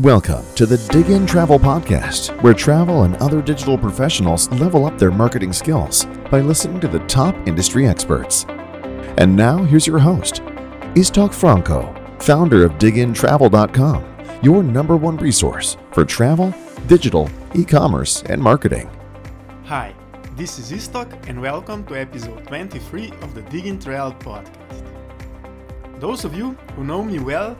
Welcome to the Dig In Travel Podcast, where travel and other digital professionals level up their marketing skills by listening to the top industry experts. And now, here's your host, Istok Franco, founder of DigInTravel.com, your number one resource for travel, digital, e commerce, and marketing. Hi, this is Istok, and welcome to episode 23 of the Dig In Travel Podcast. Those of you who know me well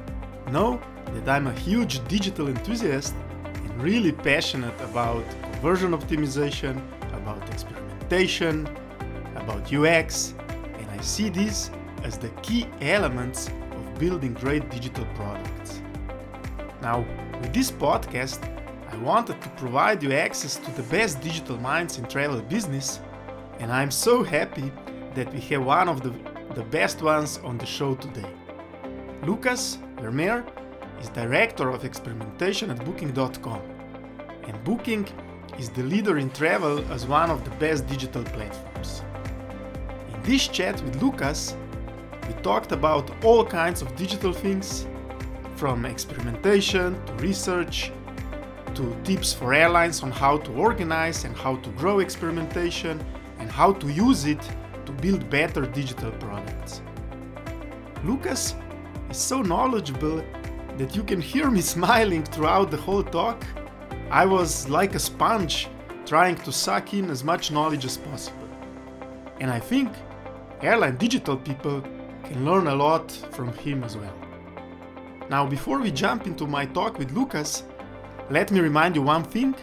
know that I'm a huge digital enthusiast and really passionate about conversion optimization, about experimentation, about UX, and I see these as the key elements of building great digital products. Now, with this podcast, I wanted to provide you access to the best digital minds in travel business, and I'm so happy that we have one of the, the best ones on the show today. Lukas Vermeer is Director of Experimentation at Booking.com. And Booking is the leader in travel as one of the best digital platforms. In this chat with Lukas, we talked about all kinds of digital things from experimentation to research to tips for airlines on how to organize and how to grow experimentation and how to use it to build better digital products. Lukas is so knowledgeable that you can hear me smiling throughout the whole talk. I was like a sponge trying to suck in as much knowledge as possible. And I think airline digital people can learn a lot from him as well. Now, before we jump into my talk with Lukas, let me remind you one thing.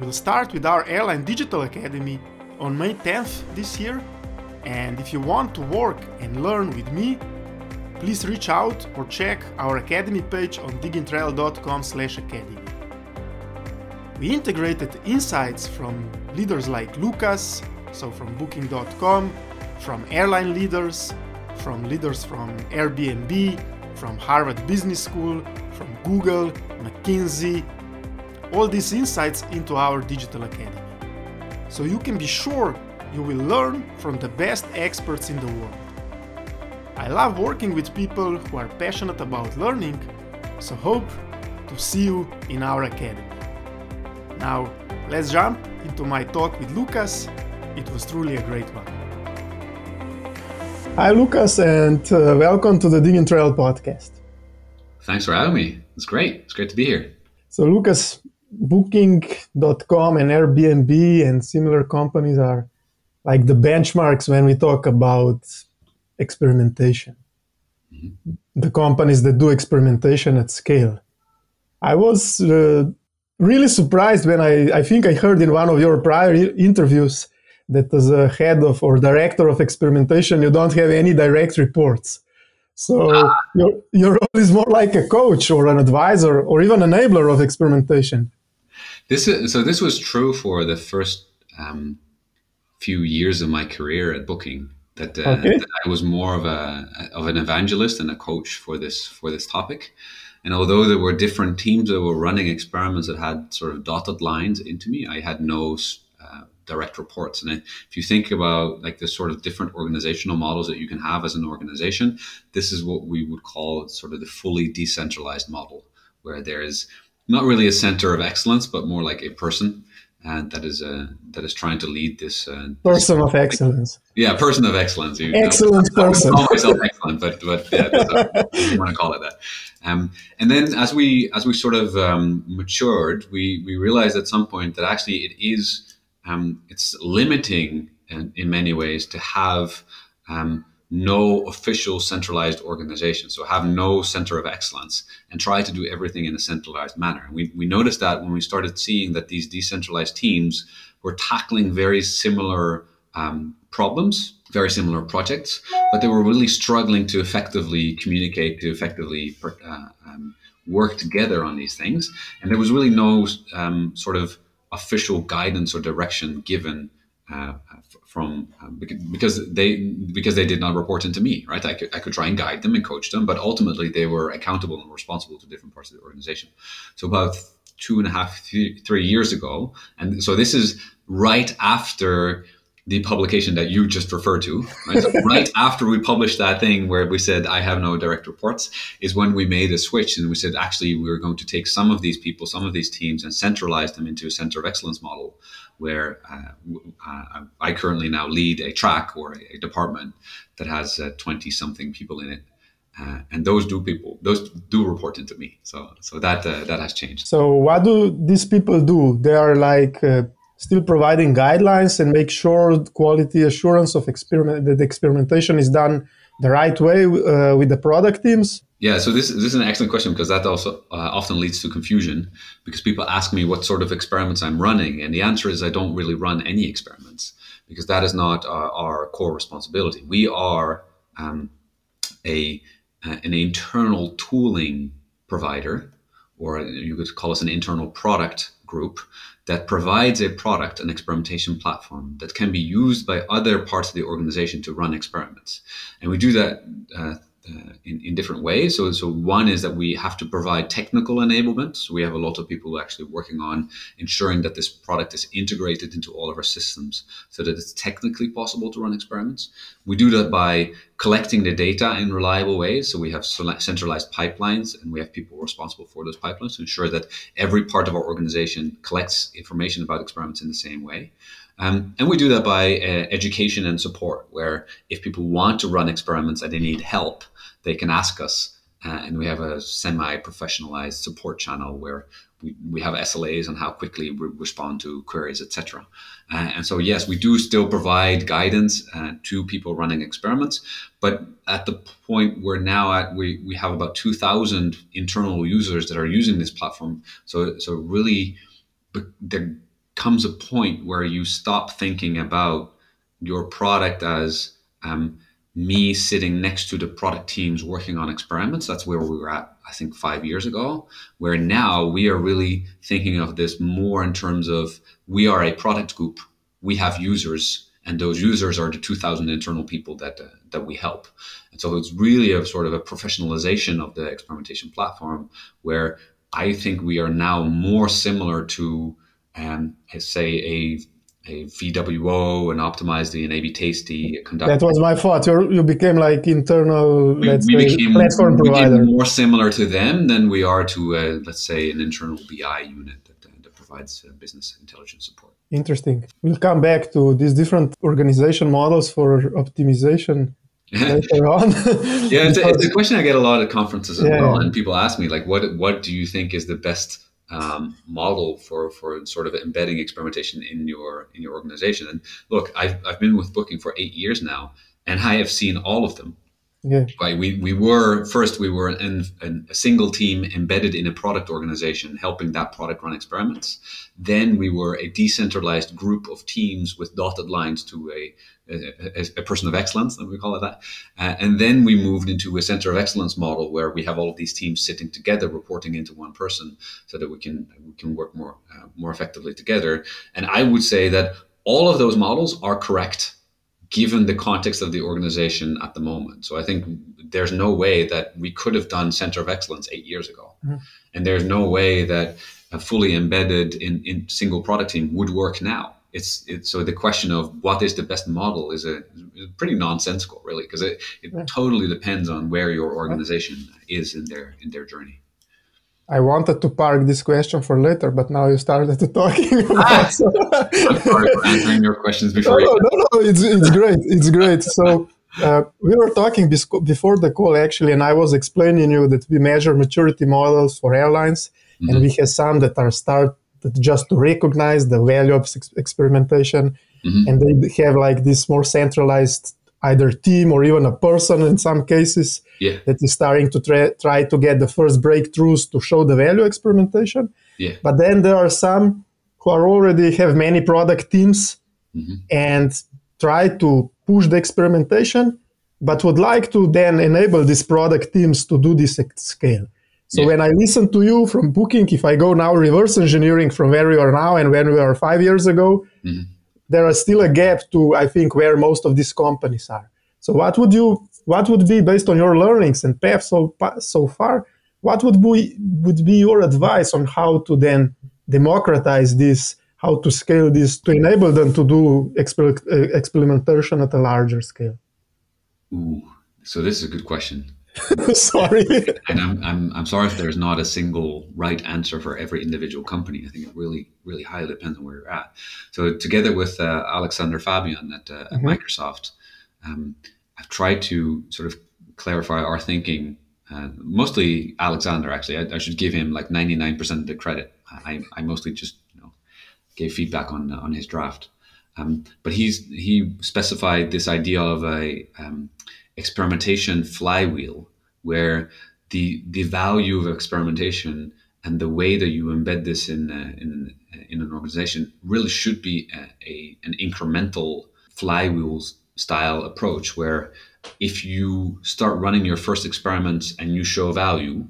We'll start with our Airline Digital Academy on May 10th this year. And if you want to work and learn with me, please reach out or check our academy page on digintravel.com slash academy. We integrated insights from leaders like Lukas, so from booking.com, from airline leaders, from leaders from Airbnb, from Harvard Business School, from Google, McKinsey, all these insights into our digital academy. So you can be sure you will learn from the best experts in the world. I love working with people who are passionate about learning, so hope to see you in our academy. Now, let's jump into my talk with Lukas. It was truly a great one. Hi, Lukas, and uh, welcome to the Dig Trail podcast. Thanks for having me. It's great. It's great to be here. So, Lukas, Booking.com and Airbnb and similar companies are like the benchmarks when we talk about experimentation. Mm-hmm. The companies that do experimentation at scale. I was uh, really surprised when I, I think I heard in one of your prior interviews that as a head of or director of experimentation, you don't have any direct reports. So ah. your, your role is more like a coach or an advisor or even enabler of experimentation. This is, so this was true for the first um, few years of my career at Booking that, uh, okay. that I was more of a of an evangelist and a coach for this for this topic. And although there were different teams that were running experiments that had sort of dotted lines into me, I had no uh, direct reports. And if you think about like the sort of different organizational models that you can have as an organization, this is what we would call sort of the fully decentralized model, where there is not really a center of excellence, but more like a person and that is uh, that is trying to lead this uh, person this, of excellence. Yeah, person of excellence. You Excellent know, person. I call myself excellent, but but yeah, you want to call it that. Um, and then as we as we sort of um, matured, we we realized at some point that actually it is um, it's limiting in, in many ways to have um, no official centralized organization. So have no center of excellence and try to do everything in a centralized manner. And we, we noticed that when we started seeing that these decentralized teams were tackling very similar um, problems, very similar projects, but they were really struggling to effectively communicate, to effectively uh, um, work together on these things. And there was really no um, sort of official guidance or direction given uh, from um, because they because they did not report into me right I could, I could try and guide them and coach them but ultimately they were accountable and responsible to different parts of the organization so about two and a half three years ago and so this is right after the publication that you just referred to, right? So right after we published that thing where we said I have no direct reports, is when we made a switch and we said actually we're going to take some of these people, some of these teams, and centralize them into a center of excellence model, where uh, uh, I currently now lead a track or a, a department that has uh, something people in it. Uh, and those do people those do report into me. So so that uh, that has changed. So what do these people do? They are like uh, still providing guidelines and make sure quality assurance of experiment that experimentation is done the right way uh, with the product teams? Yeah, so this, this is an excellent question because that also uh, often leads to confusion because people ask me what sort of experiments I'm running, and the answer is I don't really run any experiments because that is not our, our core responsibility. We are um, a uh, an internal tooling provider, or you could call us an internal product group that provides a product, an experimentation platform that can be used by other parts of the organization to run experiments. And we do that uh, uh, in, in different ways. So, so one is that we have to provide technical enablement. So we have a lot of people actually working on ensuring that this product is integrated into all of our systems so that it's technically possible to run experiments. We do that by collecting the data in reliable ways. So we have centralized pipelines and we have people responsible for those pipelines to ensure that every part of our organization collects information about experiments in the same way. Um, and we do that by uh, education and support, where if people want to run experiments and they need help, they can ask us. Uh, and we have a semi professionalized support channel where we, we have SLAs on how quickly we respond to queries, etc. Uh, and so, yes, we do still provide guidance uh, to people running experiments, but at the point we're now at, we, we have about 2,000 internal users that are using this platform. So, so really, there comes a point where you stop thinking about your product as um, me sitting next to the product teams working on experiments. That's where we were at, I think, five years ago. Where now we are really thinking of this more in terms of we are a product group, we have users, and those users are the 2,000 internal people that uh, that we help. And so it's really a sort of a professionalization of the experimentation platform, where I think we are now more similar to, um, say, a a VWO and Optimizely and AB Tasty conduct. That was my thought. you you became like internal, we, let's we say, became, platform we provider. more similar to them than we are to, uh, let's say, an internal BI unit that, uh, that provides uh, business intelligence support. Interesting. We'll come back to these different organization models for optimization later on. yeah, it's a, it's a, question I get a lot at conferences as yeah. well, and people ask me like, "What what do you think is the best um, model for for sort of embedding experimentation in your in your organization. And look, I've I've been with Booking for eight years now, and I have seen all of them. Yeah. Right. We, we were first we were in, in, a single team embedded in a product organization helping that product run experiments. Then we were a decentralized group of teams with dotted lines to a a, a person of excellence, and we call it that. Uh, and then we moved into a center of excellence model where we have all of these teams sitting together, reporting into one person, so that we can we can work more uh, more effectively together. And I would say that all of those models are correct given the context of the organization at the moment. So I think there's no way that we could have done center of excellence eight years ago, mm-hmm. and there's no way that a fully embedded in, in single product team would work now it's it's so the question of what is the best model is a, is pretty nonsensical really because it, it yeah. totally depends on where your organization is in their in their journey I wanted to park this question for later, but now you started to talking about. Ah, so. I'm sorry for answering your questions before. No, no, no, no, it's it's great, it's great. So uh, we were talking before the call actually, and I was explaining you that we measure maturity models for airlines, mm-hmm. and we have some that are start just to recognize the value of experimentation mm-hmm. and they have like this more centralized either team or even a person in some cases yeah. that is starting to try, try to get the first breakthroughs to show the value experimentation yeah. but then there are some who are already have many product teams mm-hmm. and try to push the experimentation but would like to then enable these product teams to do this at scale so yeah. when I listen to you from booking, if I go now reverse engineering from where we are now and when we are five years ago, mm-hmm. There is still a gap to I think where most of these companies are. So what would you what would be based on your learnings and path so so far? What would be would be your advice on how to then democratize this? how to scale this to enable them to do exper- uh, experimentation at a larger scale? Ooh, so this is a good question. sorry. and I'm, I'm, I'm sorry if there's not a single right answer for every individual company. I think it really, really highly depends on where you're at. So, together with uh, Aleksander Fabijan at, uh, mm-hmm. Microsoft, um, I've tried to sort of clarify our thinking. Uh, mostly Aleksander, actually. I, I, should give him like 99% of the credit. I, I mostly just you know, gave feedback on on his draft. Um, but he's he specified this idea of a um, experimentation flywheel where the the value of experimentation and the way that you embed this in uh, in, in an organization really should be a, a, an incremental flywheel style approach where if you start running your first experiments and you show value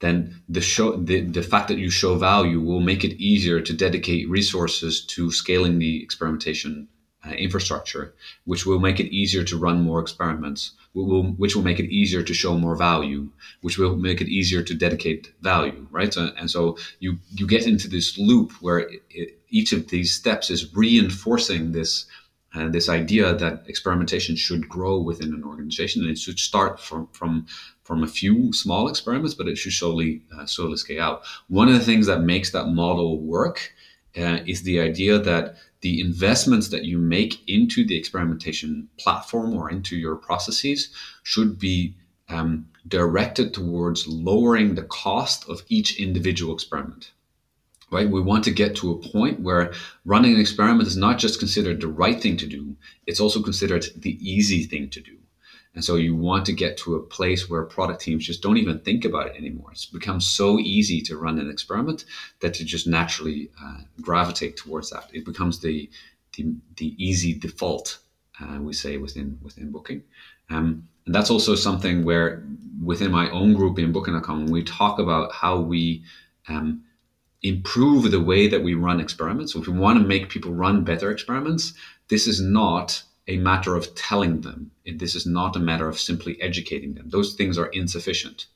then the show the, the fact that you show value will make it easier to dedicate resources to scaling the experimentation uh, infrastructure, which will make it easier to run more experiments, will, which will make it easier to show more value, which will make it easier to dedicate value, right? So, and so you you get into this loop where it, it, each of these steps is reinforcing this uh, this idea that experimentation should grow within an organization and it should start from from from a few small experiments, but it should slowly uh, slowly scale out. One of the things that makes that model work uh, is the idea that the investments that you make into the experimentation platform or into your processes should be um, directed towards lowering the cost of each individual experiment. Right? We want to get to a point where running an experiment is not just considered the right thing to do, it's also considered the easy thing to do. And so you want to get to a place where product teams just don't even think about it anymore. It's become so easy to run an experiment that you just naturally uh, gravitate towards that. It becomes the the, the easy default, uh, we say within within Booking. Um, and that's also something where within my own group in Booking.com, we talk about how we um, improve the way that we run experiments. So if we want to make people run better experiments, this is not a matter of telling them. This is not a matter of simply educating them. Those things are insufficient,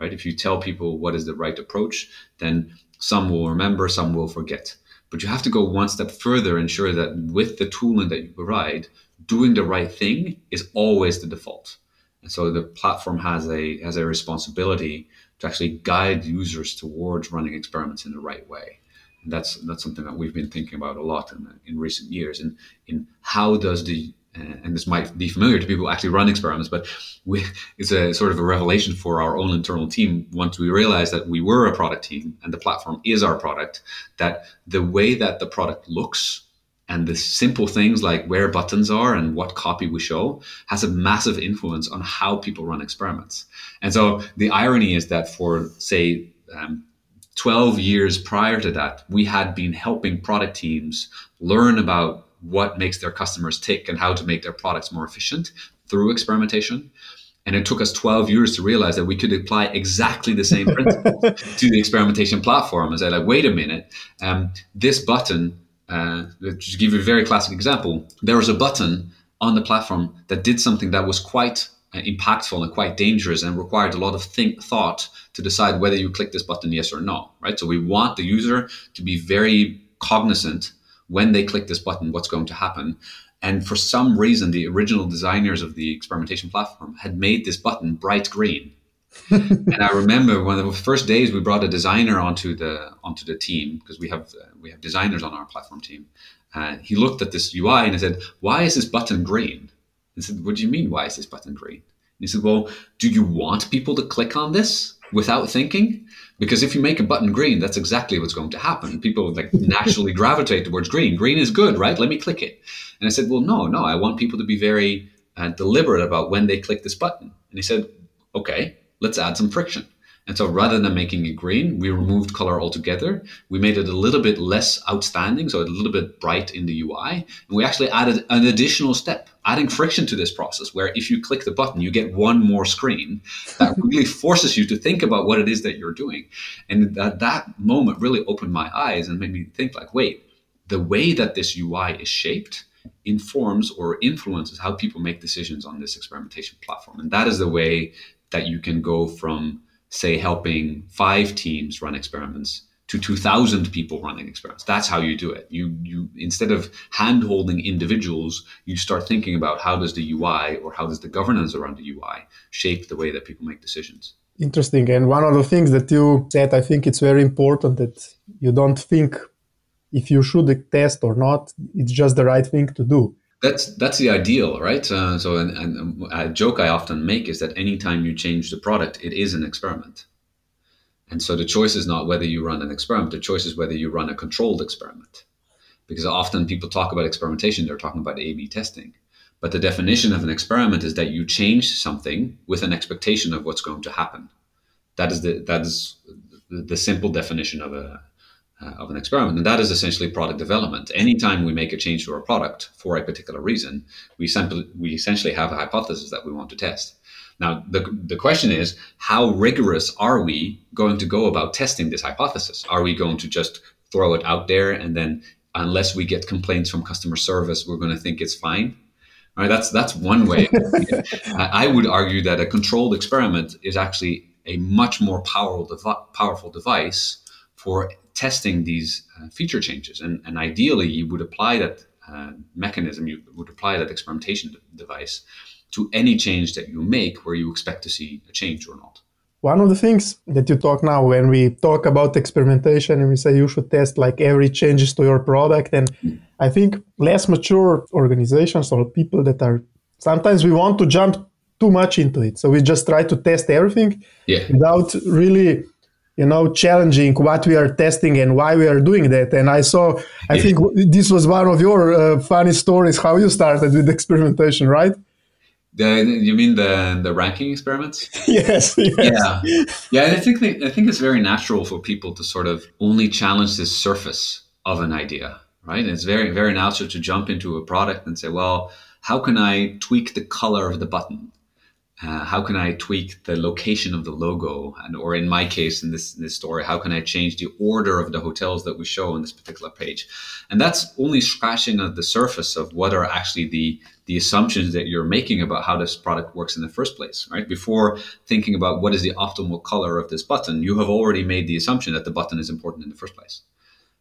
right? If you tell people what is the right approach, then some will remember, some will forget. But you have to go one step further, and ensure that with the tooling that you provide, doing the right thing is always the default. And so the platform has a has a responsibility to actually guide users towards running experiments in the right way. And that's that's something that we've been thinking about a lot in, in recent years. And in how does the and this might be familiar to people who actually run experiments, but we, it's a sort of a revelation for our own internal team once we realized that we were a product team and the platform is our product, that the way that the product looks and the simple things like where buttons are and what copy we show has a massive influence on how people run experiments. And so the irony is that for, say, um, 12 years prior to that, we had been helping product teams learn about what makes their customers tick and how to make their products more efficient through experimentation. And it took us 12 years to realize that we could apply exactly the same principles to the experimentation platform. And say, like, wait a minute, um, this button, uh, to give you a very classic example, there was a button on the platform that did something that was quite uh, impactful and quite dangerous and required a lot of think thought to decide whether you click this button yes or no right? So we want the user to be very cognizant when they click this button, what's going to happen. And for some reason, the original designers of the experimentation platform had made this button bright green. and I remember one of the first days we brought a designer onto the onto the team because we have uh, we have designers on our platform team. Uh, he looked at this UI and he said, "Why is this button green?" I said, "What do you mean? Why is this button green?" And he said, "Well, do you want people to click on this without thinking?" Because if you make a button green, that's exactly what's going to happen. People like naturally gravitate towards green. Green is good, right? Let me click it. And I said, well, no, no, I want people to be very uh, deliberate about when they click this button. And he said, okay, let's add some friction. And so rather than making it green, we removed color altogether. We made it a little bit less outstanding, so a little bit bright in the UI. And we actually added an additional step, adding friction to this process, where if you click the button, you get one more screen that really forces you to think about what it is that you're doing. And that, that moment really opened my eyes and made me think like, wait, the way that this UI is shaped informs or influences how people make decisions on this experimentation platform. And that is the way that you can go from say helping five teams run experiments to 2000 people running experiments. That's how you do it. You you instead of hand holding individuals you start thinking about how does the ui or how does the governance around the ui shape the way that people make decisions. Interesting. And one of the things that you said i think it's very important that you don't think if you should test or not it's just the right thing to do that's that's the ideal right uh, so and a joke i often make is that anytime you change the product it is an experiment and so the choice is not whether you run an experiment, the choice is whether you run a controlled experiment. Because often people talk about experimentation, they're talking about A B testing. But the definition of an experiment is that you change something with an expectation of what's going to happen. That is the that is the simple definition of a uh, of an experiment, and that is essentially product development. Anytime we make a change to our product for a particular reason, we simply we essentially have a hypothesis that we want to test. Now, the, the question is how rigorous are we going to go about testing this hypothesis? Are we going to just throw it out there and then, unless we get complaints from customer service, we're going to think it's fine? All right, that's that's one way. I would argue that a controlled experiment is actually a much more powerful devi- powerful device for testing these uh, feature changes. And, and ideally, you would apply that uh, mechanism, you would apply that experimentation device to any change that you make where you expect to see a change or not. One of the things that you talk now when we talk about experimentation and we say you should test like every changes to your product and mm. I think less mature organizations or people that are sometimes we want to jump too much into it. So we just try to test everything yeah. without really you know challenging what we are testing and why we are doing that and i saw i yeah. think this was one of your uh, funny stories how you started with experimentation right the, you mean the the ranking experiments? yes, yes. Yeah, yeah. I think I think it's very natural for people to sort of only challenge the surface of an idea, right? And it's very very natural to jump into a product and say, well, how can I tweak the color of the button? Uh, how can I tweak the location of the logo? And or in my case, in this in this story, how can I change the order of the hotels that we show on this particular page? And that's only scratching at the surface of what are actually the the assumptions that you're making about how this product works in the first place, right? Before thinking about what is the optimal color of this button, you have already made the assumption that the button is important in the first place.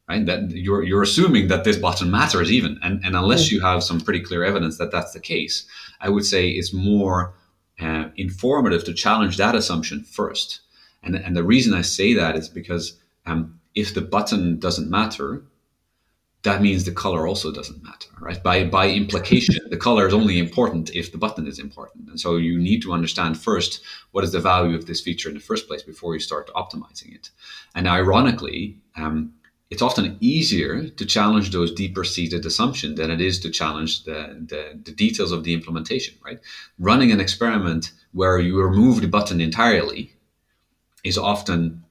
Right? That you're you're assuming that this button matters even, and and unless you have some pretty clear evidence that that's the case, I would say it's more uh, informative to challenge that assumption first. And, and the reason I say that is because um, if the button doesn't matter, that means the color also doesn't matter, right? By by implication, the color is only important if the button is important. And so you need to understand first what is the value of this feature in the first place before you start optimizing it. And ironically, um, it's often easier to challenge those deeper seated assumptions than it is to challenge the, the, the, details of the implementation, right? Running an experiment where you remove the button entirely is often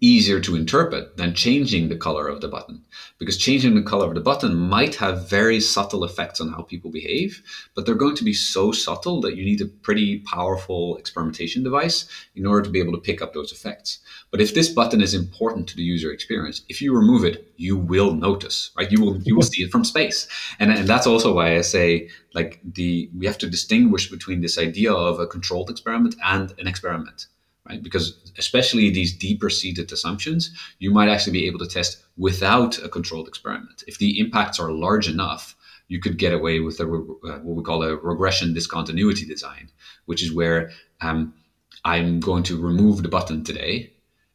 easier to interpret than changing the color of the button. Because changing the color of the button might have very subtle effects on how people behave but they're going to be so subtle that you need a pretty powerful experimentation device in order to be able to pick up those effects. But if this button is important to the user experience if you remove it you will notice right? You will you will see it from space. And, and that's also why i say like the we have to distinguish between this idea of a controlled experiment and an experiment right? Because especially these deeper seated assumptions, you might actually be able to test without a controlled experiment. If the impacts are large enough, you could get away with a, uh, what we call a regression discontinuity design, which is where um, I'm going to remove the button today.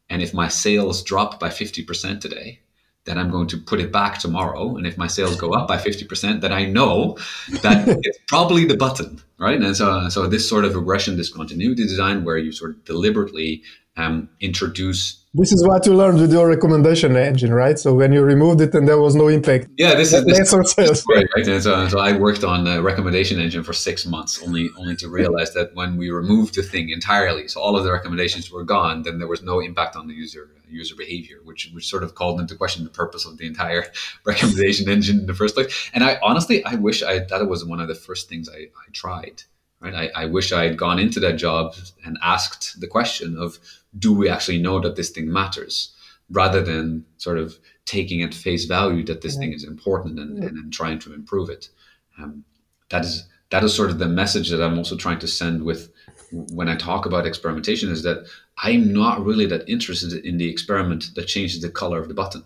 And if my sales drop by 50% today, then I'm going to put it back tomorrow. And if my sales go up by 50%, then I know that it's probably the button, right? And so, so this sort of regression discontinuity design where you sort of deliberately um, introduce this is what you learned with your recommendation engine, right? So when you removed it and there was no impact. Yeah, this is this, this is right. right? And so, so I worked on the recommendation engine for six months, only only to realize that when we removed the thing entirely, so all of the recommendations were gone, then there was no impact on the user user behavior, which which sort of called into question the purpose of the entire recommendation engine in the first place. And I honestly, I wish I that was one of the first things I, I tried. Right? I, I wish I had gone into that job and asked the question of do we actually know that this thing matters rather than sort of taking at face value that this yeah. thing is important and, yeah. and, and, trying to improve it um, that is that is sort of the message that i'm also trying to send with when I talk about experimentation is that I'm not really that interested in the experiment that changes the color of the button.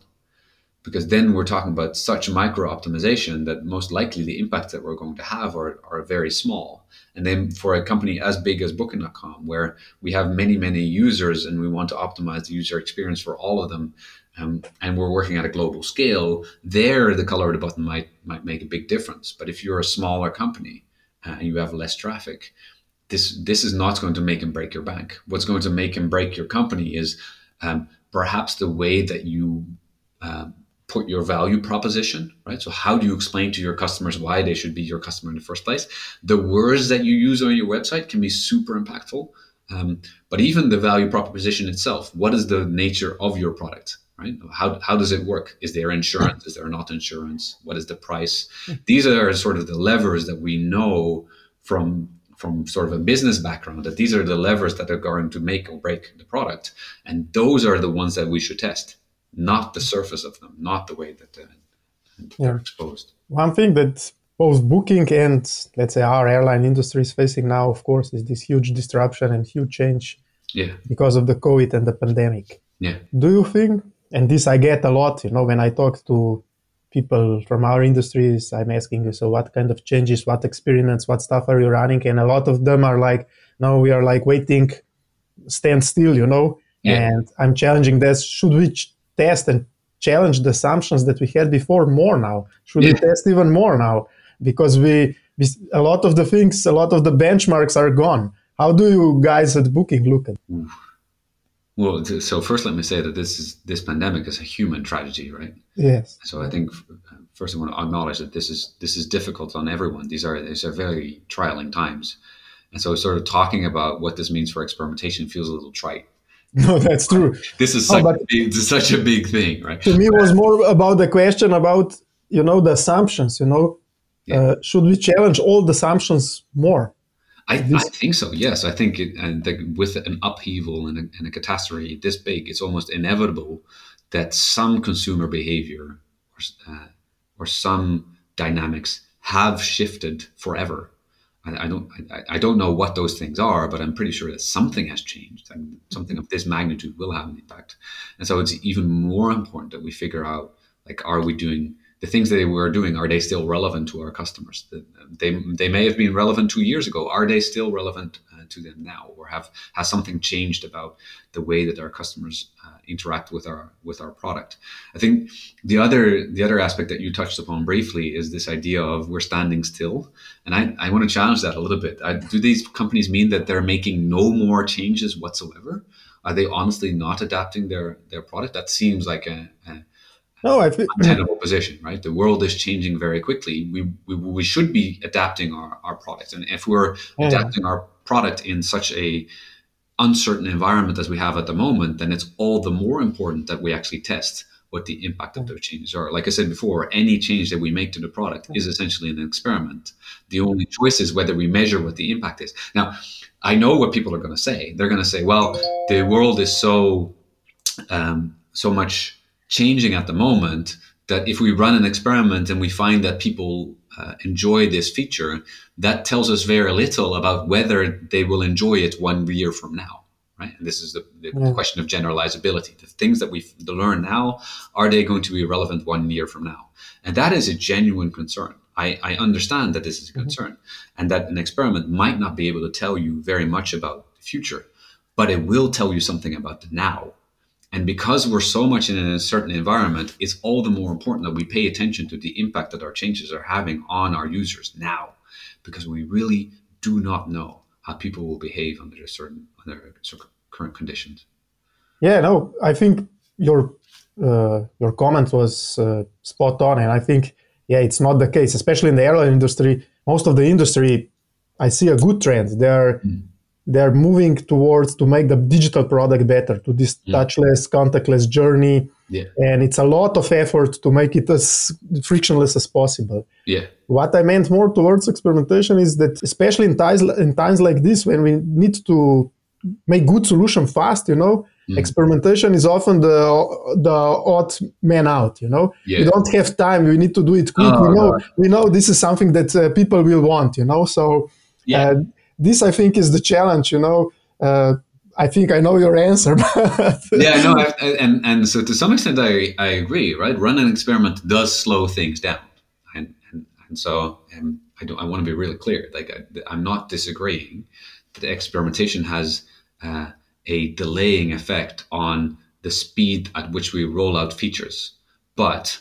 Because then we're talking about such micro optimization that most likely the impacts that we're going to have are, are very small. And then for a company as big as Booking.com, where we have many, many users and we want to optimize the user experience for all of them, um, and we're working at a global scale, there the color of the button might might make a big difference. But if you're a smaller company uh, and you have less traffic, this this is not going to make and break your bank. What's going to make and break your company is um, perhaps the way that you um, put your value proposition, right? So how do you explain to your customers why they should be your customer in the first place? The words that you use on your website can be super impactful. Um, but even the value proposition itself, what is the nature of your product? Right? How, how does it work? Is there insurance? Is there not insurance? What is the price? These are sort of the levers that we know from from sort of a business background that these are the levers that are going to make or break the product, and those are the ones that we should test not the surface of them, not the way that they're, they're exposed. One thing that both booking and let's say our airline industry is facing now, of course, is this huge disruption and huge change yeah. because of the COVID and the pandemic. Yeah. Do you think, and this I get a lot, you know, when I talk to people from our industries, I'm asking you, so what kind of changes, what experiments, what stuff are you running? And a lot of them are like, no, we are like waiting, stand still, you know? Yeah. And I'm challenging this. Should we test and challenge the assumptions that we had before more now? Should yeah. we test even more now? Because we, we, a lot of the things, a lot of the benchmarks are gone. How do you guys at Booking look at? Well, so first, let me say that this is this pandemic is a human tragedy, right? Yes. So I think uh, first I want to acknowledge that this is this is difficult on everyone. These are these are very trialing times, and so sort of talking about what this means for experimentation feels a little trite. No, that's true. This is such, a big, such a big thing, right? To me, it was more about the question about you know the assumptions. You know, yeah. uh, should we challenge all the assumptions more? I, I think so. Yes, I think it, and the, with an upheaval and a, and a catastrophe this big, it's almost inevitable that some consumer behavior or, uh, or some dynamics have shifted forever I, I don't I, I, don't know what those things are, but I'm pretty sure that something has changed and something of this magnitude will have an impact. And so it's even more important that we figure out like are we doing the things that we're doing are they still relevant to our customers they, they may have been relevant two years ago are they still relevant to them now or have has something changed about the way that our customers uh, interact with our with our product i think the other the other aspect that you touched upon briefly is this idea of we're standing still and i, I want to challenge that a little bit I, do these companies mean that they're making no more changes whatsoever are they honestly not adapting their their product that seems like a, a no, I think untenable position, right? The world is changing very quickly. We, we, we should be adapting our, our product. And if we're yeah. adapting our product in such a uncertain environment as we have at the moment, then it's all the more important that we actually test what the impact of those changes are. Like I said before, any change that we make to the product is essentially an experiment. The only choice is whether we measure what the impact is. Now, I know what people are going to say. They're going to say, "Well, the world is so um, so much changing at the moment that if we run an experiment and we find that people uh, enjoy this feature, that tells us very little about whether they will enjoy it one year from now. Right, and this is the, the yeah. question of generalizability. The things that we learn now are they going to be relevant one year from now? And that is a genuine concern. I, I understand that this is a mm-hmm. concern, mm-hmm. and that an experiment might not be able to tell you very much about the future, but it will tell you something about the now and because we're so much in an uncertain environment, it's all the more important that we pay attention to the impact that our changes are having on our users now, because we really do not know how people will behave under a certain under current conditions. Yeah, no, I think your uh, your comment was uh, spot on, and I think yeah, it's not the case, especially in the airline industry. Most of the industry, I see a good trend. They're mm they're moving towards to make the digital product better to this touchless contactless journey yeah. and it's a lot of effort to make it as frictionless as possible yeah what i meant more towards experimentation is that especially in times in times like this when we need to make good solution fast you know mm. experimentation is often the the odd man out you know yeah. we don't have time we need to do it quick oh, we know no. we know this is something that uh, people will want you know so yeah. Uh, this I think is the challenge. You know, uh, I think I know your answer. yeah, no, I, and and so to some extent I I agree. Right, run an experiment does slow things down, and and, and so um, I don't I want to be really clear. Like I, am not disagreeing that experimentation has uh, a delaying effect on the speed at which we roll out features, but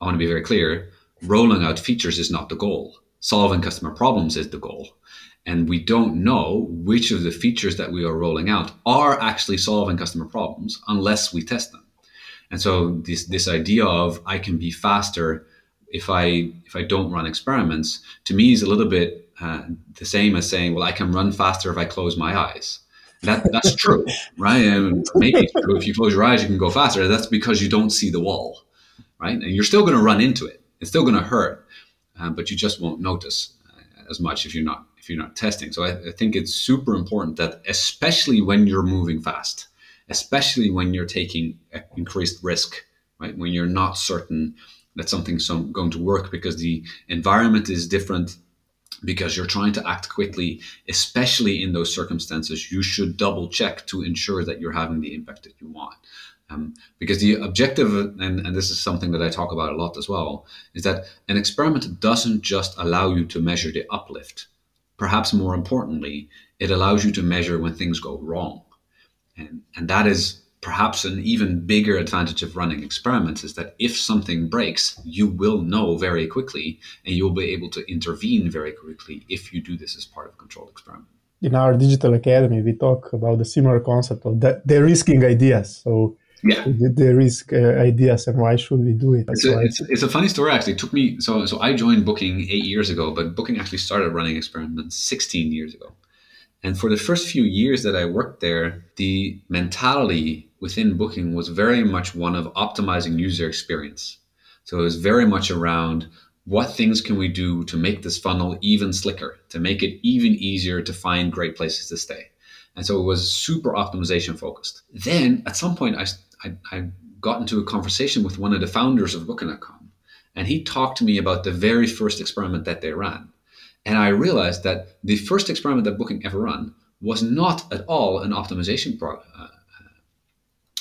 I want to be very clear. Rolling out features is not the goal. Solving customer problems is the goal and we don't know which of the features that we are rolling out are actually solving customer problems unless we test them. And so this this idea of I can be faster if I if I don't run experiments to me is a little bit uh, the same as saying well I can run faster if I close my eyes. That that's true, right? And maybe it's true. If you close your eyes, you can go faster. That's because you don't see the wall, right? And you're still going to run into it. It's still going to hurt, uh, but you just won't notice uh, as much if you're not if you're not testing. So I, I think it's super important that, especially when you're moving fast, especially when you're taking increased risk, right? When you're not certain that something's some, going to work because the environment is different, because you're trying to act quickly, especially in those circumstances, you should double check to ensure that you're having the impact that you want. Um, because the objective, and, and this is something that I talk about a lot as well, is that an experiment doesn't just allow you to measure the uplift perhaps more importantly, it allows you to measure when things go wrong. And, and that is perhaps an even bigger advantage of running experiments is that if something breaks, you will know very quickly and you'll be able to intervene very quickly if you do this as part of a controlled experiment. In our digital academy, we talk about the similar concept of the risking ideas. So yeah. the, risk uh, ideas and why should we do it? It's a, it's, it's a, funny story actually. It took me so so i joined booking eight years ago but booking actually started running experiments 16 years ago. And for the first few years that i worked there the mentality within booking was very much one of optimizing user experience. So it was very much around what things can we do to make this funnel even slicker to make it even easier to find great places to stay. And so it was super optimization focused. Then at some point, I, I, I got into a conversation with one of the founders of Booking.com, and he talked to me about the very first experiment that they ran. And I realized that the first experiment that Booking ever ran was not at all an optimization pro- uh,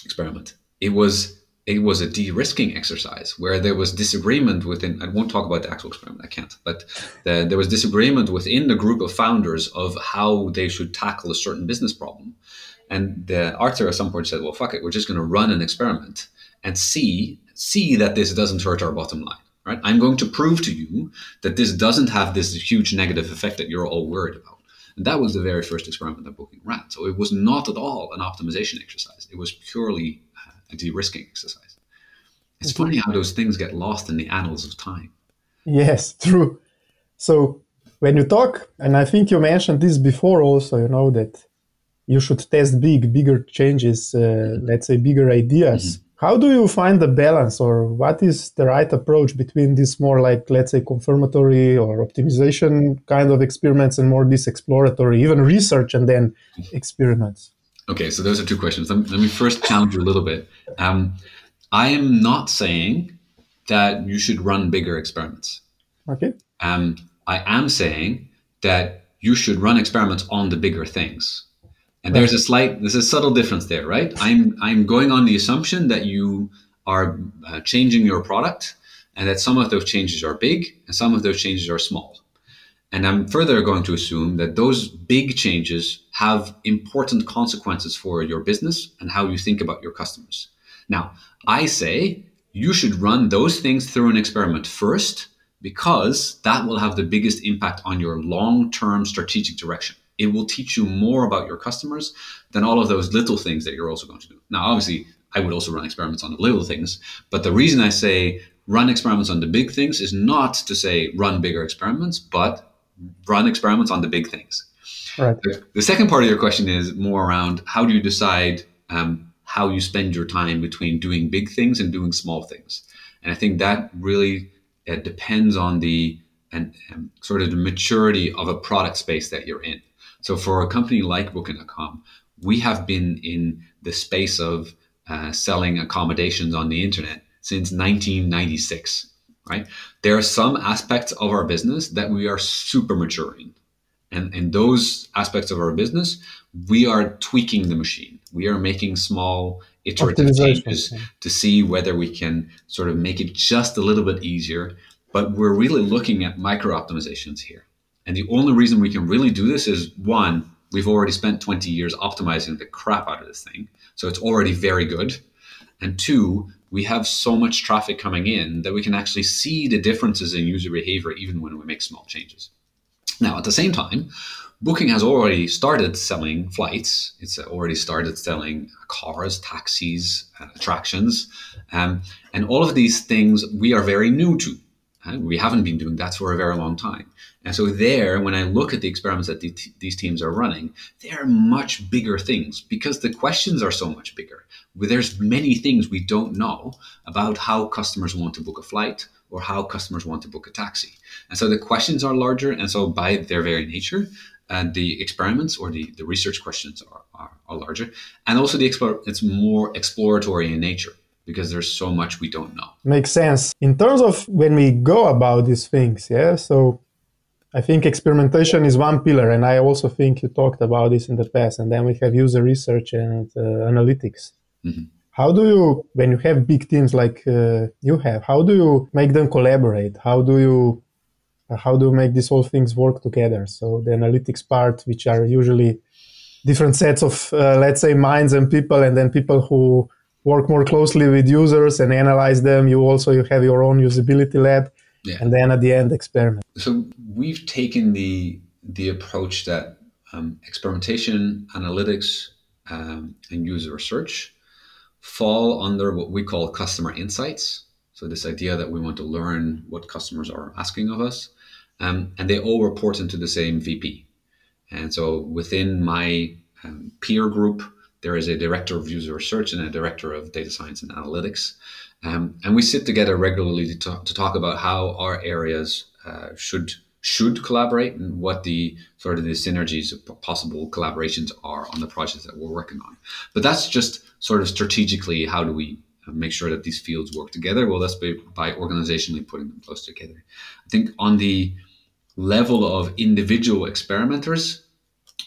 experiment. It was it was a de-risking exercise where there was disagreement within i won't talk about the actual experiment i can't but the, there was disagreement within the group of founders of how they should tackle a certain business problem and the Arthur at some point said, "Well, fuck it, we're just going to run an experiment and see see that this doesn't hurt our bottom line." Right? I'm going to prove to you that this doesn't have this huge negative effect that you're all worried about. And that was the very first experiment that Booking ran. So it was not at all an optimization exercise. It was purely a de-risking exercise. It's mm-hmm. funny how those things get lost in the annals of time. Yes, true. So when you talk, and I think you mentioned this before also, you know, that you should test big, bigger changes, uh, let's say bigger ideas. Mm-hmm. How do you find the balance, or what is the right approach between this more like, let's say, confirmatory or optimization kind of experiments and more this exploratory, even research and then experiments? Okay, so those are two questions. Let me, let me first challenge you a little bit. Um, I am not saying that you should run bigger experiments. Okay. Um, I am saying that you should run experiments on the bigger things. And right. there's a slight, there's a subtle difference there, right? I'm I'm going on the assumption that you are uh, changing your product, and that some of those changes are big and some of those changes are small. And I'm further going to assume that those big changes have important consequences for your business and how you think about your customers. Now, I say you should run those things through an experiment first because that will have the biggest impact on your long term strategic direction it will teach you more about your customers than all of those little things that you're also going to do. Now, obviously, I would also run experiments on the little things, but the reason I say run experiments on the big things is not to say run bigger experiments, but run experiments on the big things. Right. The, second part of your question is more around how do you decide um, how you spend your time between doing big things and doing small things. And I think that really uh, depends on the and, and sort of the maturity of a product space that you're in. So for a company like Booking.com, we have been in the space of uh, selling accommodations on the internet since 1996. Right? There are some aspects of our business that we are super mature in. And in those aspects of our business, we are tweaking the machine. We are making small iterative changes to see whether we can sort of make it just a little bit easier. But we're really looking at micro optimizations here. And the only reason we can really do this is one, we've already spent 20 years optimizing the crap out of this thing. So it's already very good. And two, we have so much traffic coming in that we can actually see the differences in user behavior even when we make small changes. Now, at the same time, Booking has already started selling flights. It's already started selling cars, taxis, uh, attractions. Um, and all of these things we are very new to. Uh, we haven't been doing that for a very long time. And so, there, when I look at the experiments that the these teams are running, they are much bigger things because the questions are so much bigger. There's many things we don't know about how customers want to book a flight or how customers want to book a taxi. And so the questions are larger. And so, by their very nature, and the experiments or the, the research questions are, are, are larger and also the explore it's more exploratory in nature because there's so much we don't know makes sense in terms of when we go about these things yeah so i think experimentation is one pillar and i also think you talked about this in the past and then we have user research and uh, analytics. Mm-hmm. how do you when you have big teams like uh, you have how do you make them collaborate? How do you uh, how do you make these all things work together? So the analytics part which are usually different sets of uh, let's say minds and people and then people who work more closely with users and analyze them. You also you have your own usability lab. Yeah. and then at the end experiment so we've taken the the approach that um, experimentation analytics um, and user research fall under what we call customer insights so this idea that we want to learn what customers are asking of us um, and they all report into the same VP. And so within my um, peer group, there is a director of user research and a director of data science and analytics. Um, and we sit together regularly to talk, to talk about how our areas uh, should should collaborate and what the sort of the synergies of possible collaborations are on the projects that we're working on. But that's just sort of strategically how do we make sure that these fields work together? Well, that's by, by organizationally putting them close together. I think on the level of individual experimenters,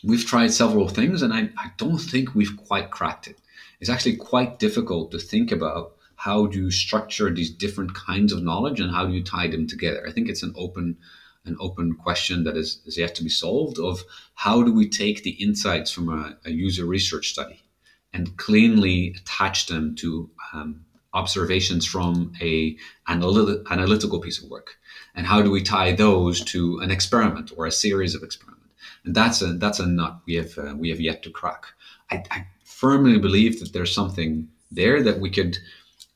we've tried several things and I, I don't think we've quite cracked it. It's actually quite difficult to think about how do you structure these different kinds of knowledge and how do you tie them together. I think it's an open an open question that is, is yet to be solved of how do we take the insights from a, a user research study and cleanly attach them to um, observations from a analytical piece of work? And how do we tie those to an experiment or a series of experiments? And that's a that's a nut we have uh, we have yet to crack. I, I, firmly believe that there's something there that we could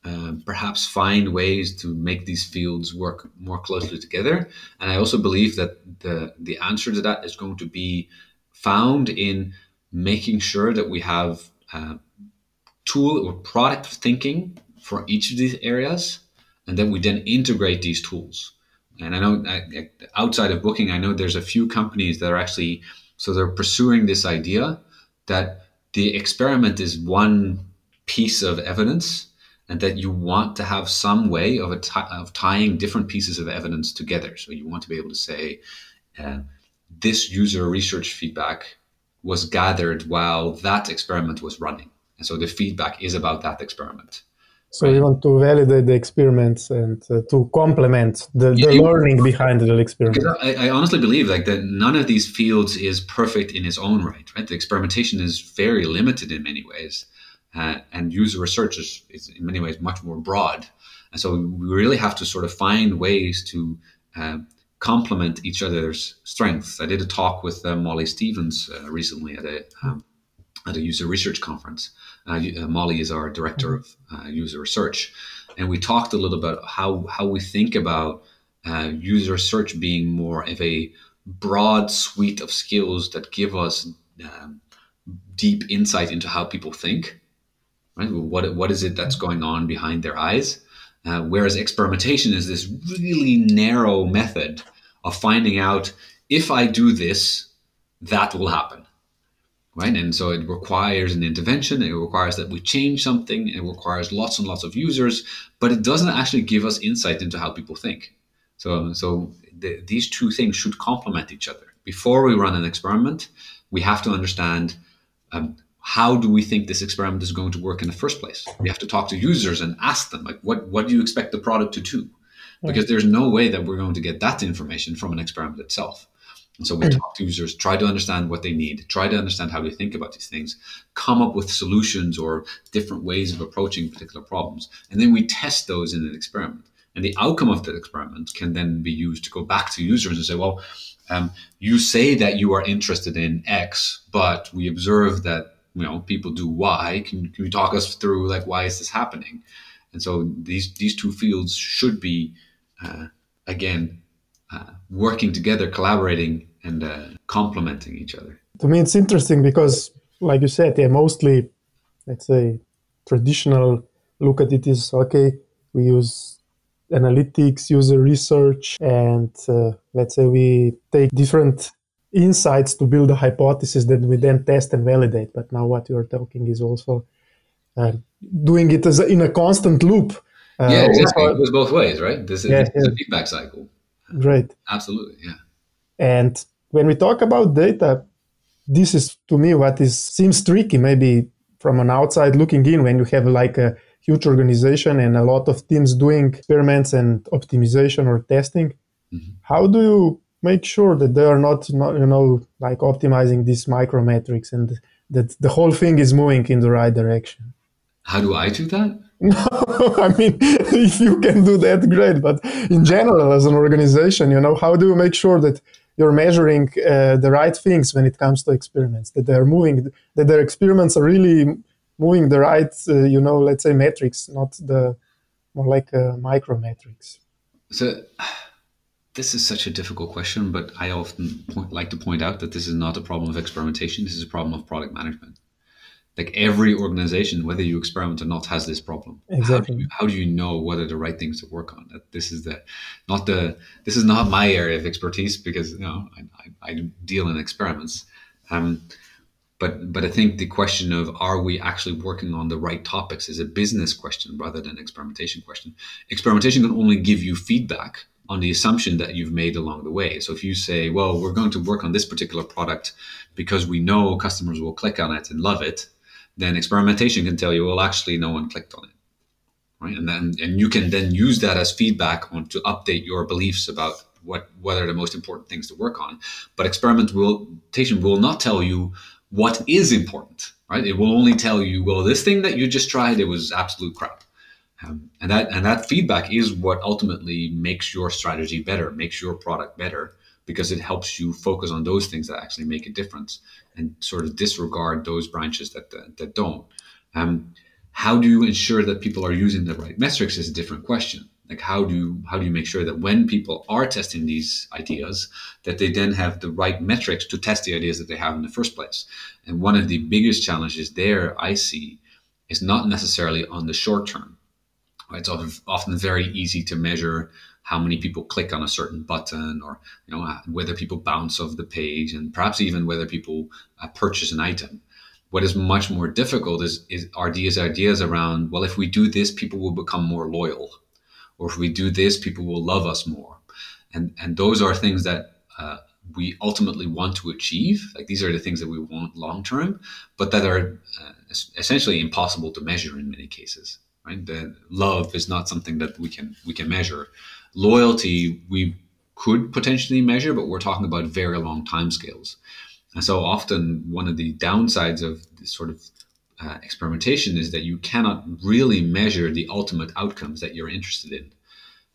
uh, perhaps find ways to make these fields work more closely together and i also believe that the the answer to that is going to be found in making sure that we have uh, tool or product thinking for each of these areas, and then we then integrate these tools. And I know outside of booking, I know there's a few companies that are actually so they're pursuing this idea that the experiment is one piece of evidence and that you want to have some way of, t- of tying different pieces of evidence together. So you want to be able to say, uh, this user research feedback was gathered while that experiment was running. And so the feedback is about that experiment. So you want to validate the experiments and uh, to complement the, the learning behind the experiment. I, I, honestly believe like that none of these fields is perfect in its own right. Right, the experimentation is very limited in many ways, uh, and user research is, is, in many ways much more broad. And so we really have to sort of find ways to uh, complement each other's strengths. I did a talk with uh, Molly Stevens uh, recently at a um, at a user research conference. Uh, uh Molly is our director of user research, and we talked a little about how how we think about user research being more of a broad suite of skills that give us um, deep insight into how people think. Right? What what is it that's going on behind their eyes? Uh, whereas experimentation is this really narrow method of finding out if I do this, that will happen. Right. And so it requires an intervention, it requires that we change something, it requires lots and lots of users, but it doesn't actually give us insight into how people think. So, so the, these two things should complement each other. Before we run an experiment, we have to understand um, how do we think this experiment is going to work in the first place? We have to talk to users and ask them, like, what, what do you expect the product to do? Because there's no way that we're going to get that information from an experiment itself. And so we mm. talk to users, try to understand what they need, try to understand how they think about these things, come up with solutions or different ways of approaching particular problems. And then we test those in an experiment. And the outcome of that experiment can then be used to go back to users and say, well, um, you say that you are interested in X, but we observe that you know people do Y Can, can you talk us through like why is this happening? And so these these two fields should be uh, again uh, working together, collaborating, and uh, complementing each other. To me, it's interesting because, like you said, they're mostly, let's say, traditional look at it is okay. We use analytics, user research, and uh, let's say we take different insights to build a hypothesis that we then test and validate. But now what you are talking is also uh, doing it as a, in a constant loop. Uh, yeah, exactly. It goes both ways, right? This, yeah, this yeah. is a feedback cycle. Great. Absolutely, yeah. And when we talk about data, this is to me what is seems tricky, maybe from an outside looking in, when you have like a huge organization and a lot of teams doing experiments and optimization or testing. Mm-hmm. How do you make sure that they are not, not, you know, like optimizing these micro metrics and that the whole thing is moving in the right direction? How do I do that? No, I mean, if you can do that, great. But in general, as an organization, you know, how do you make sure that you're measuring uh, the right things when it comes to experiments? That they're moving, that their experiments are really moving the right, uh, you know, let's say metrics, not the more like uh, micro metrics. So this is such a difficult question, but I often point, like to point out that this is not a problem of experimentation. This is a problem of product management. Like every organization, whether you experiment or not, has this problem. Exactly. How do you, how do you know what are the right things to work on? That this is the not the this is not my area of expertise because you know I, I, I deal in experiments. Um, but but I think the question of are we actually working on the right topics is a business question rather than experimentation question. Experimentation can only give you feedback on the assumption that you've made along the way. So if you say, well, we're going to work on this particular product because we know customers will click on it and love it, then experimentation can tell you, well, actually, no one clicked on it. Right. And then and you can then use that as feedback on to update your beliefs about what what are the most important things to work on. But experimentation will not tell you what is important, right? It will only tell you, well, this thing that you just tried, it was absolute crap. Um, and that and that feedback is what ultimately makes your strategy better, makes your product better, because it helps you focus on those things that actually make a difference and sort of disregard those branches that that, that don't. Um, how do you ensure that people are using the right metrics is a different question. Like how do you, how do you make sure that when people are testing these ideas that they then have the right metrics to test the ideas that they have in the first place? And one of the biggest challenges there i see is not necessarily on the short term it's often very easy to measure how many people click on a certain button or you know whether people bounce off the page and perhaps even whether people uh, purchase an item what is much more difficult is, is are these ideas around well if we do this people will become more loyal or if we do this, people will love us more. And and those are things that uh, we ultimately want to achieve. Like these are the things that we want long term, but that are uh, essentially impossible to measure in many cases. Right? The love is not something that we can we can measure. Loyalty we could potentially measure, but we're talking about very long time scales. And so often one of the downsides of this sort of uh, experimentation is that you cannot really measure the ultimate outcomes that you're interested in.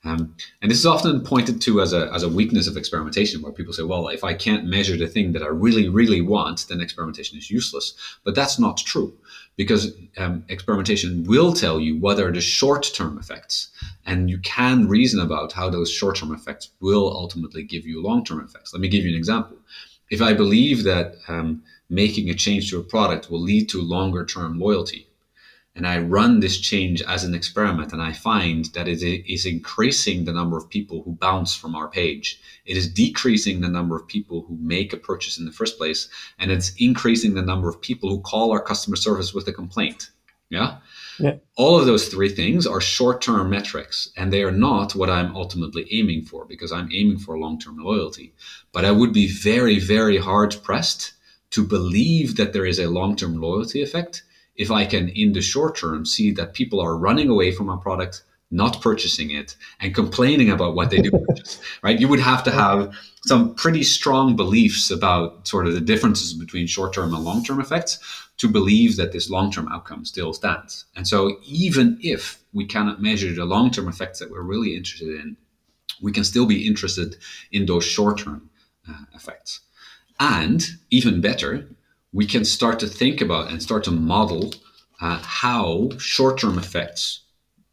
Um, and this is often pointed to as a, as a weakness of experimentation, where people say, well, if I can't measure the thing that I really, really want, then experimentation is useless. But that's not true, because um, experimentation will tell you what are the short term effects, and you can reason about how those short term effects will ultimately give you long term effects. Let me give you an example. If I believe that um, making a change to a product will lead to longer term loyalty. And I run this change as an experiment, and I find that it is increasing the number of people who bounce from our page. It is decreasing the number of people who make a purchase in the first place, and it's increasing the number of people who call our customer service with a complaint. Yeah? Yeah. All of those three things are short term metrics, and they are not what I'm ultimately aiming for because I'm aiming for long term loyalty. But I would be very, very hard pressed to believe that there is a long term loyalty effect if I can, in the short term, see that people are running away from a product, not purchasing it, and complaining about what they do purchase, right? You would have to have some pretty strong beliefs about sort of the differences between short term and long term effects to believe that this long term outcome still stands. And so, even if we cannot measure the long term effects that we're really interested in, we can still be interested in those short term uh, effects. And even better, we can start to think about and start to model uh, how short-term effects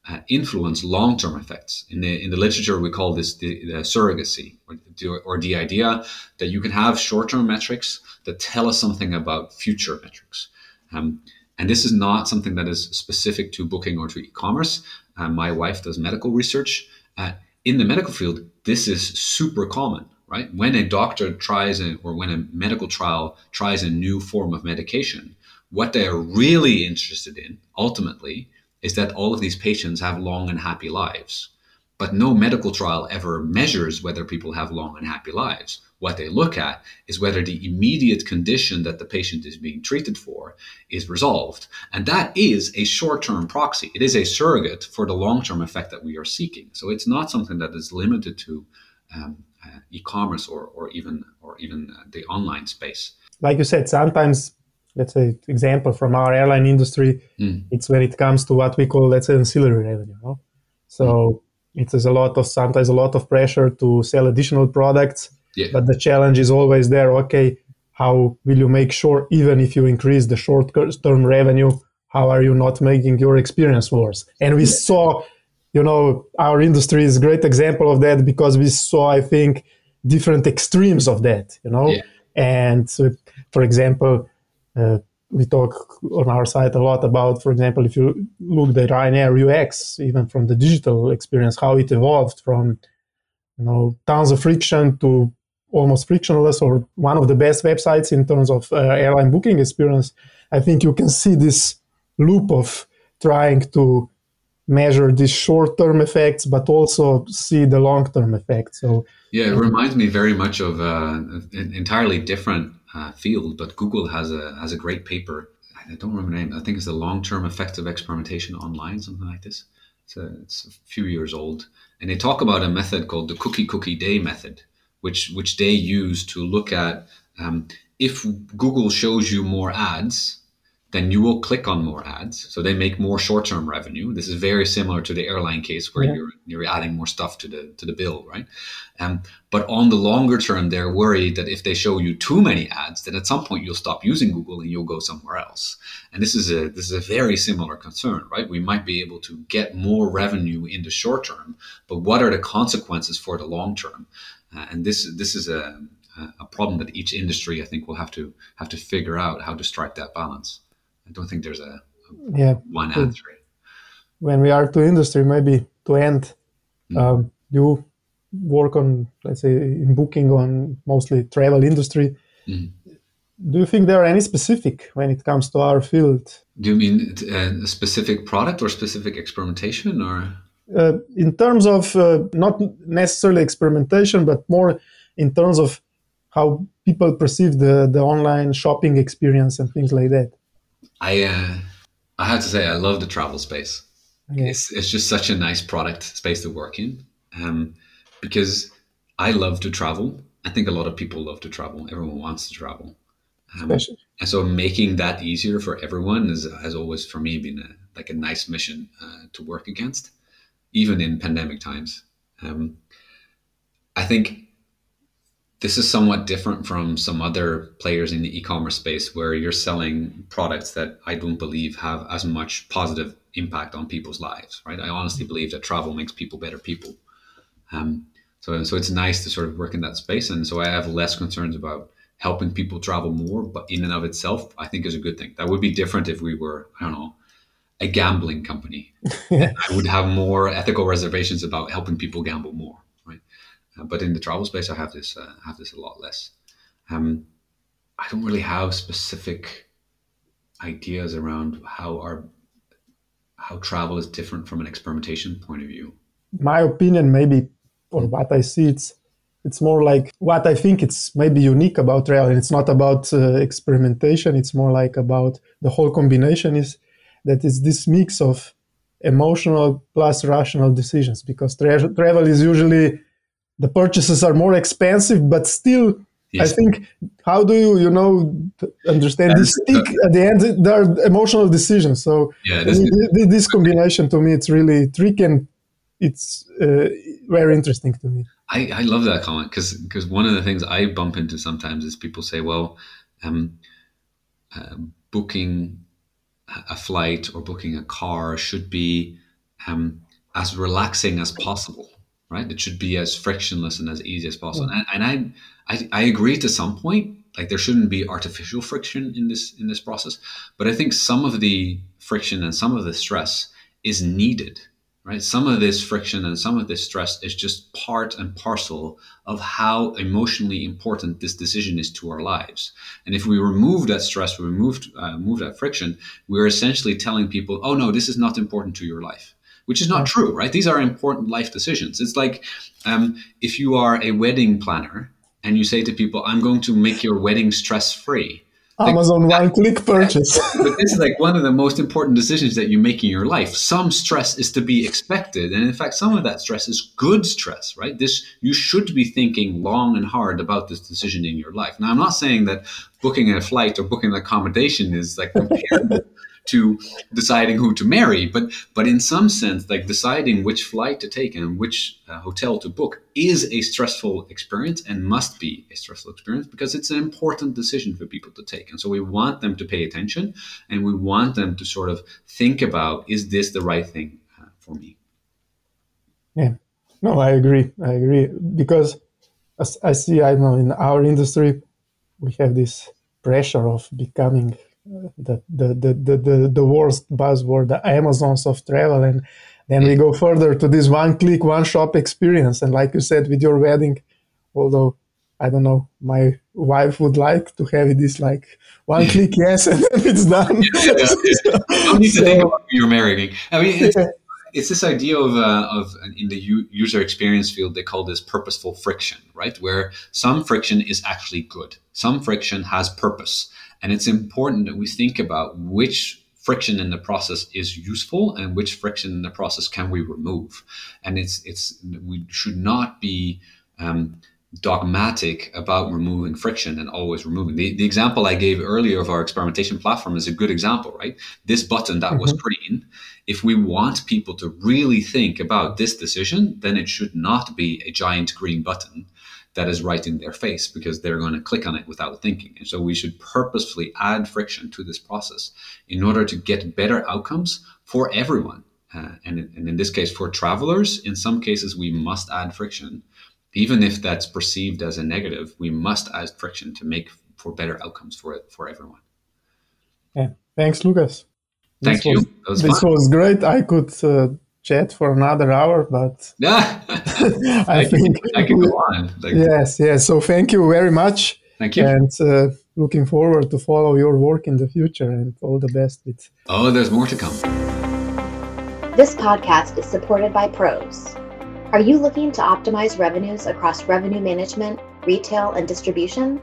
uh, influence long-term effects. In the in the literature, we call this the, the surrogacy, or, or, the idea that you can have short-term metrics that tell us something about future metrics. Um, and this is not something that is specific to booking or to e-commerce. Uh, my wife does medical research. Uh, in the medical field, this is super common right? When a doctor tries a, or when a medical trial tries a new form of medication, what they are really interested in ultimately is that all of these patients have long and happy lives. But no medical trial ever measures whether people have long and happy lives. What they look at is whether the immediate condition that the patient is being treated for is resolved. And that is a short term proxy. It is a surrogate for the long term effect that we are seeking. So it's not something that is limited to um, uh, e-commerce or, or even or even uh, the online space. Like you said, sometimes let's say example from our airline industry, mm. it's when it comes to what we call let's say ancillary revenue. No? So mm. it is a lot of sometimes a lot of pressure to sell additional products, yeah. but the challenge is always there. Okay, how will you make sure even if you increase the short-term revenue, how are you not making your experience worse? And we yeah. saw you know our industry is a great example of that because we saw i think different extremes of that you know yeah. and uh, for example uh, we talk on our site a lot about for example if you look the ryanair ux even from the digital experience how it evolved from you know tons of friction to almost frictionless or one of the best websites in terms of uh, airline booking experience i think you can see this loop of trying to measure these short-term effects, but also see the long-term effects. So yeah, it reminds me very much of uh, an entirely different uh, field, but Google has a has a great paper. I don't remember the name. I think it's the long-term effects of experimentation online, something like this. It's a, it's a few years old, and they talk about a method called the cookie cookie day method, which which they use to look at um, if Google shows you more ads then you will click on more ads. So they make more short-term revenue. This is very similar to the airline case where yeah. you're you're adding more stuff to the to the bill, right? Um, but on the longer term, they're worried that if they show you too many ads, then at some point you'll stop using Google and you'll go somewhere else. And this is a this is a very similar concern, right? We might be able to get more revenue in the short term, but what are the consequences for the long term? Uh, and this this is a a problem that each industry, I think, will have to have to figure out how to strike that balance. I don't think there's a, a yeah one answer. When we are to industry, maybe to end, mm. um, you work on let's say in booking on mostly travel industry. Mm. Do you think there are any specific when it comes to our field? Do you mean uh, a specific product or specific experimentation, or? Uh, in terms of uh, not necessarily experimentation, but more in terms of how people perceive the, the online shopping experience and things like that. I uh, I have to say I love the travel space. It's it's just such a nice product space to work in, um, because I love to travel. I think a lot of people love to travel. Everyone wants to travel, um, and so making that easier for everyone is has always for me been a, like a nice mission uh, to work against, even in pandemic times. Um, I think this is somewhat different from some other players in the e-commerce space where you're selling products that I don't believe have as much positive impact on people's lives, right? I honestly believe that travel makes people better people. Um, so, so it's nice to sort of work in that space. And so I have less concerns about helping people travel more, but in and of itself, I think is a good thing. That would be different if we were, I don't know, a gambling company. I would have more ethical reservations about helping people gamble more. Uh, but in the travel space, I have this uh, have this a lot less. Um, I don't really have specific ideas around how our how travel is different from an experimentation point of view? My opinion, maybe, or what I see, it's it's more like what I think it's maybe unique about travel. And it's not about uh, experimentation. It's more like about the whole combination is that it's this mix of emotional plus rational decisions because tra- travel is usually the purchases are more expensive, but still Yes. I think how do you you know understand this stick? at the end there are emotional decisions so yeah, this, this combination to me it's really tricky and it's uh, very interesting to me. I, I love that comment because because one of the things I bump into sometimes is people say well um, uh, booking a flight or booking a car should be um, as relaxing as possible right it should be as frictionless and as easy as possible yeah. and, and I I, I agree to some point. Like there shouldn't be artificial friction in this in this process, but I think some of the friction and some of the stress is needed. Right, some of this friction and some of this stress is just part and parcel of how emotionally important this decision is to our lives. And if we remove that stress, we remove uh, remove that friction, we're essentially telling people, "Oh no, this is not important to your life." Which is not true, right? These are important life decisions. It's like um, if you are a wedding planner and you say to people, I'm going to make your wedding stress free. Amazon like, one click purchase. but this is like one of the most important decisions that you make in your life. Some stress is to be expected. And in fact, some of that stress is good stress, right? This you should be thinking long and hard about this decision in your life. Now I'm not saying that booking a flight or booking an accommodation is like comparable to deciding who to marry. But but in some sense, like deciding which flight to take and which uh, hotel to book is a stressful experience and must be a stressful experience because it's an important decision for people to take. And so we want them to pay attention and we want them to sort of think about is this the right thing uh, for me? Yeah. No, I agree. I agree because as I see, I know in our industry, we have this pressure of becoming the, the, the, the, the worst buzzword, the Amazons of travel. And then we go further to this one click, one shop experience. And like you said, with your wedding, although I don't know, my wife would like to have this like one click yes and then it's done. Yeah, yeah, yeah. don't need to so, think about who you're marrying. I mean, it's, yeah. it's this idea of, uh, of in the u- user experience field, they call this purposeful friction, right? Where some friction is actually good, some friction has purpose. And it's important that we think about which friction in the process is useful and which friction in the process can we remove. And it's it's we should not be um, dogmatic about removing friction and always removing. The, the example I gave earlier of our experimentation platform is a good example, right? This button that mm-hmm. was green, if we want people to really think about this decision, then it should not be a giant green button that is right in their face because they're going to click on it without thinking. And so we should purposefully add friction to this process in order to get better outcomes for everyone. Uh, and, and in this case, for travelers, in some cases, we must add friction. Even if that's perceived as a negative, we must add friction to make for better outcomes for for everyone. Yeah. Thanks, Lukas. Thank this you. Was, was this fun. was great. I could uh, chat for another hour, but yeah, I, I think I can go on. Like, yes, yes. So thank you very much. Thank you. And uh, looking forward to follow your work in the future and all the best with. Oh, there's more to come. This podcast is supported by Pros. Are you looking to optimize revenues across revenue management, retail, and distribution?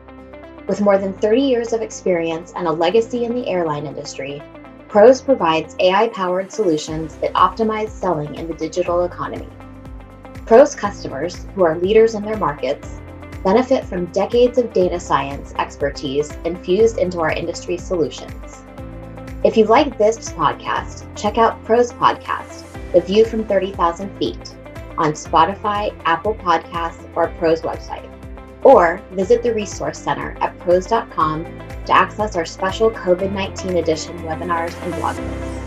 With more than 30 years of experience and a legacy in the airline industry, Pros provides AI powered solutions that optimize selling in the digital economy. Pros customers, who are leaders in their markets, benefit from decades of data science expertise infused into our industry solutions. If you like this podcast, check out Pros Podcast, The View from 30,000 Feet, on Spotify, Apple Podcasts, or Pros website. Or visit the Resource Center at pros.com to access our special COVID 19 edition webinars and blog posts.